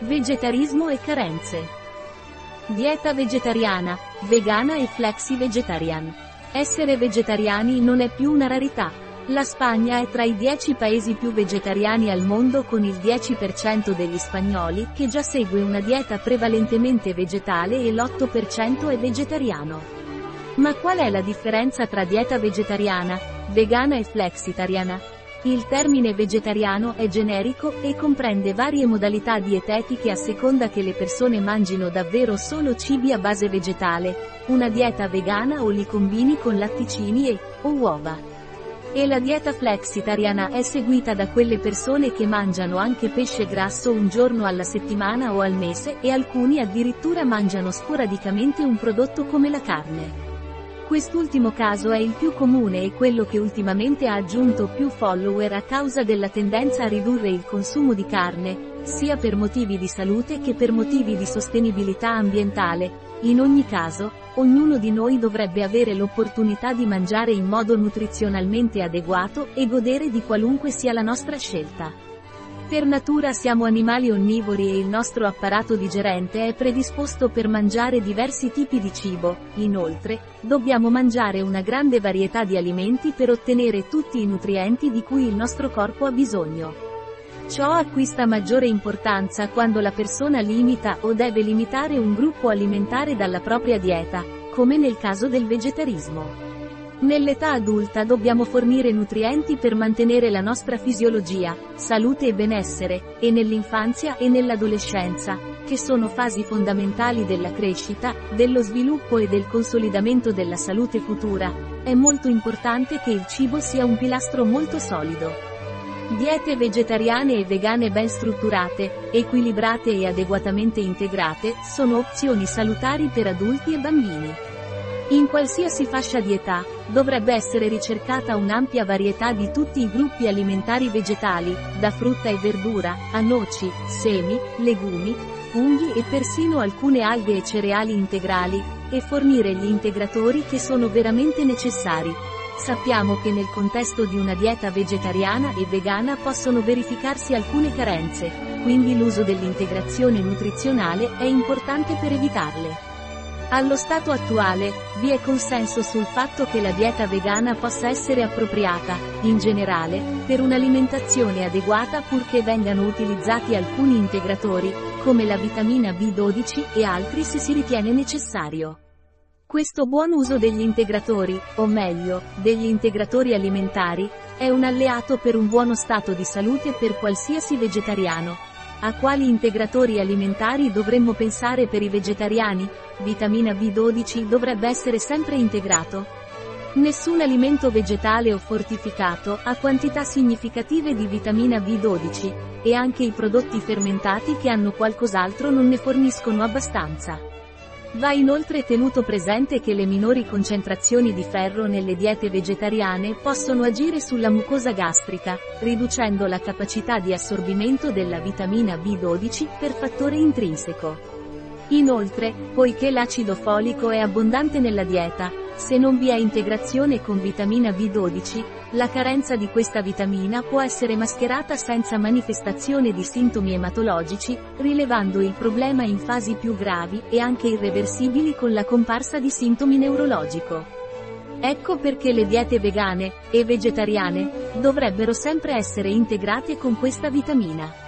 Vegetarismo e carenze. Dieta vegetariana, vegana e flexi-vegetarian. Essere vegetariani non è più una rarità. La Spagna è tra i 10 paesi più vegetariani al mondo con il 10% degli spagnoli che già segue una dieta prevalentemente vegetale e l'8% è vegetariano. Ma qual è la differenza tra dieta vegetariana, vegana e flexitariana? Il termine vegetariano è generico e comprende varie modalità dietetiche a seconda che le persone mangino davvero solo cibi a base vegetale, una dieta vegana o li combini con latticini e o uova. E la dieta flexitariana è seguita da quelle persone che mangiano anche pesce grasso un giorno alla settimana o al mese e alcuni addirittura mangiano sporadicamente un prodotto come la carne. Quest'ultimo caso è il più comune e quello che ultimamente ha aggiunto più follower a causa della tendenza a ridurre il consumo di carne, sia per motivi di salute che per motivi di sostenibilità ambientale. In ogni caso, ognuno di noi dovrebbe avere l'opportunità di mangiare in modo nutrizionalmente adeguato e godere di qualunque sia la nostra scelta. Per natura siamo animali onnivori e il nostro apparato digerente è predisposto per mangiare diversi tipi di cibo, inoltre, dobbiamo mangiare una grande varietà di alimenti per ottenere tutti i nutrienti di cui il nostro corpo ha bisogno. Ciò acquista maggiore importanza quando la persona limita o deve limitare un gruppo alimentare dalla propria dieta, come nel caso del vegetarismo. Nell'età adulta dobbiamo fornire nutrienti per mantenere la nostra fisiologia, salute e benessere, e nell'infanzia e nell'adolescenza, che sono fasi fondamentali della crescita, dello sviluppo e del consolidamento della salute futura, è molto importante che il cibo sia un pilastro molto solido. Diete vegetariane e vegane ben strutturate, equilibrate e adeguatamente integrate, sono opzioni salutari per adulti e bambini. In qualsiasi fascia di età, dovrebbe essere ricercata un'ampia varietà di tutti i gruppi alimentari vegetali, da frutta e verdura, a noci, semi, legumi, funghi e persino alcune alghe e cereali integrali, e fornire gli integratori che sono veramente necessari. Sappiamo che nel contesto di una dieta vegetariana e vegana possono verificarsi alcune carenze, quindi l'uso dell'integrazione nutrizionale è importante per evitarle. Allo stato attuale, vi è consenso sul fatto che la dieta vegana possa essere appropriata, in generale, per un'alimentazione adeguata purché vengano utilizzati alcuni integratori, come la vitamina B12 e altri se si ritiene necessario. Questo buon uso degli integratori, o meglio, degli integratori alimentari, è un alleato per un buono stato di salute per qualsiasi vegetariano, a quali integratori alimentari dovremmo pensare per i vegetariani? Vitamina B12 dovrebbe essere sempre integrato. Nessun alimento vegetale o fortificato ha quantità significative di vitamina B12, e anche i prodotti fermentati che hanno qualcos'altro non ne forniscono abbastanza. Va inoltre tenuto presente che le minori concentrazioni di ferro nelle diete vegetariane possono agire sulla mucosa gastrica, riducendo la capacità di assorbimento della vitamina B12 per fattore intrinseco. Inoltre, poiché l'acido folico è abbondante nella dieta, se non vi è integrazione con vitamina B12, la carenza di questa vitamina può essere mascherata senza manifestazione di sintomi ematologici, rilevando il problema in fasi più gravi e anche irreversibili con la comparsa di sintomi neurologico. Ecco perché le diete vegane e vegetariane dovrebbero sempre essere integrate con questa vitamina.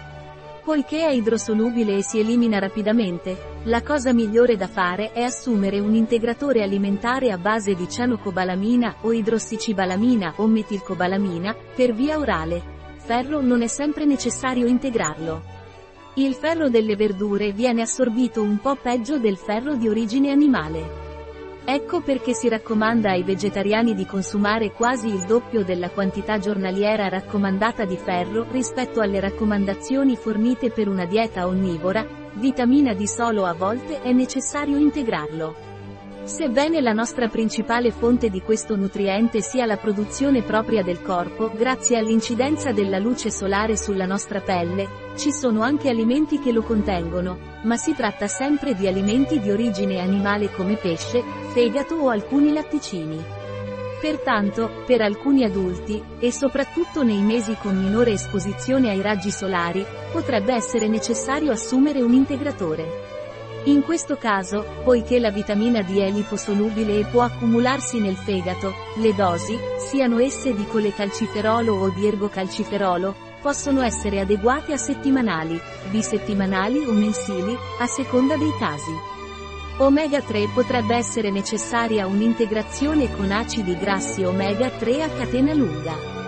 Poiché è idrosolubile e si elimina rapidamente, la cosa migliore da fare è assumere un integratore alimentare a base di cianocobalamina o idrossicibalamina o metilcobalamina, per via orale. Ferro non è sempre necessario integrarlo. Il ferro delle verdure viene assorbito un po' peggio del ferro di origine animale. Ecco perché si raccomanda ai vegetariani di consumare quasi il doppio della quantità giornaliera raccomandata di ferro rispetto alle raccomandazioni fornite per una dieta onnivora, vitamina D solo a volte è necessario integrarlo. Sebbene la nostra principale fonte di questo nutriente sia la produzione propria del corpo, grazie all'incidenza della luce solare sulla nostra pelle, ci sono anche alimenti che lo contengono, ma si tratta sempre di alimenti di origine animale come pesce, fegato o alcuni latticini. Pertanto, per alcuni adulti, e soprattutto nei mesi con minore esposizione ai raggi solari, potrebbe essere necessario assumere un integratore. In questo caso, poiché la vitamina D è liposolubile e può accumularsi nel fegato, le dosi, siano esse di colecalciferolo o di ergocalciferolo, possono essere adeguate a settimanali, bisettimanali o mensili, a seconda dei casi. Omega 3 potrebbe essere necessaria un'integrazione con acidi grassi omega 3 a catena lunga.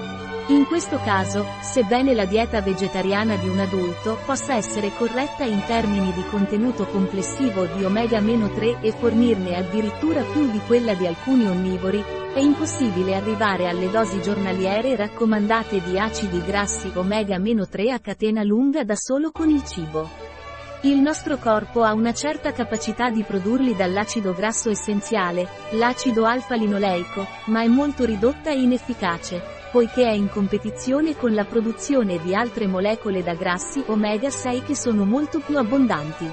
In questo caso, sebbene la dieta vegetariana di un adulto possa essere corretta in termini di contenuto complessivo di omega-3 e fornirne addirittura più di quella di alcuni onnivori, è impossibile arrivare alle dosi giornaliere raccomandate di acidi grassi omega-3 a catena lunga da solo con il cibo. Il nostro corpo ha una certa capacità di produrli dall'acido grasso essenziale, l'acido alfa-linoleico, ma è molto ridotta e inefficace, poiché è in competizione con la produzione di altre molecole da grassi omega 6 che sono molto più abbondanti.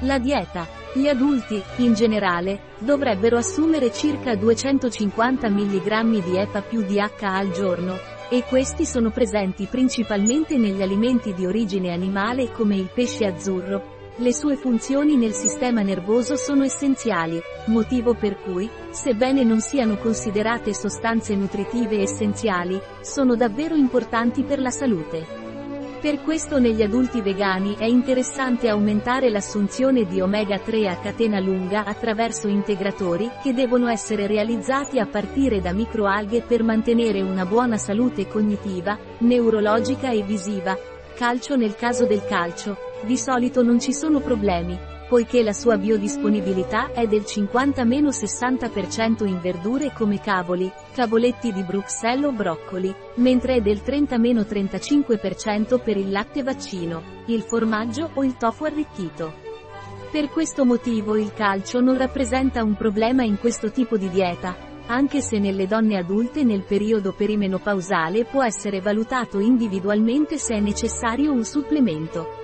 La dieta. Gli adulti, in generale, dovrebbero assumere circa 250 mg di EPA più DH al giorno, e questi sono presenti principalmente negli alimenti di origine animale come il pesce azzurro. Le sue funzioni nel sistema nervoso sono essenziali, motivo per cui, sebbene non siano considerate sostanze nutritive essenziali, sono davvero importanti per la salute. Per questo negli adulti vegani è interessante aumentare l'assunzione di omega 3 a catena lunga attraverso integratori che devono essere realizzati a partire da microalghe per mantenere una buona salute cognitiva, neurologica e visiva. Calcio nel caso del calcio, di solito non ci sono problemi, poiché la sua biodisponibilità è del 50-60% in verdure come cavoli, cavoletti di Bruxelles o broccoli, mentre è del 30-35% per il latte vaccino, il formaggio o il tofu arricchito. Per questo motivo il calcio non rappresenta un problema in questo tipo di dieta, anche se nelle donne adulte nel periodo perimenopausale può essere valutato individualmente se è necessario un supplemento.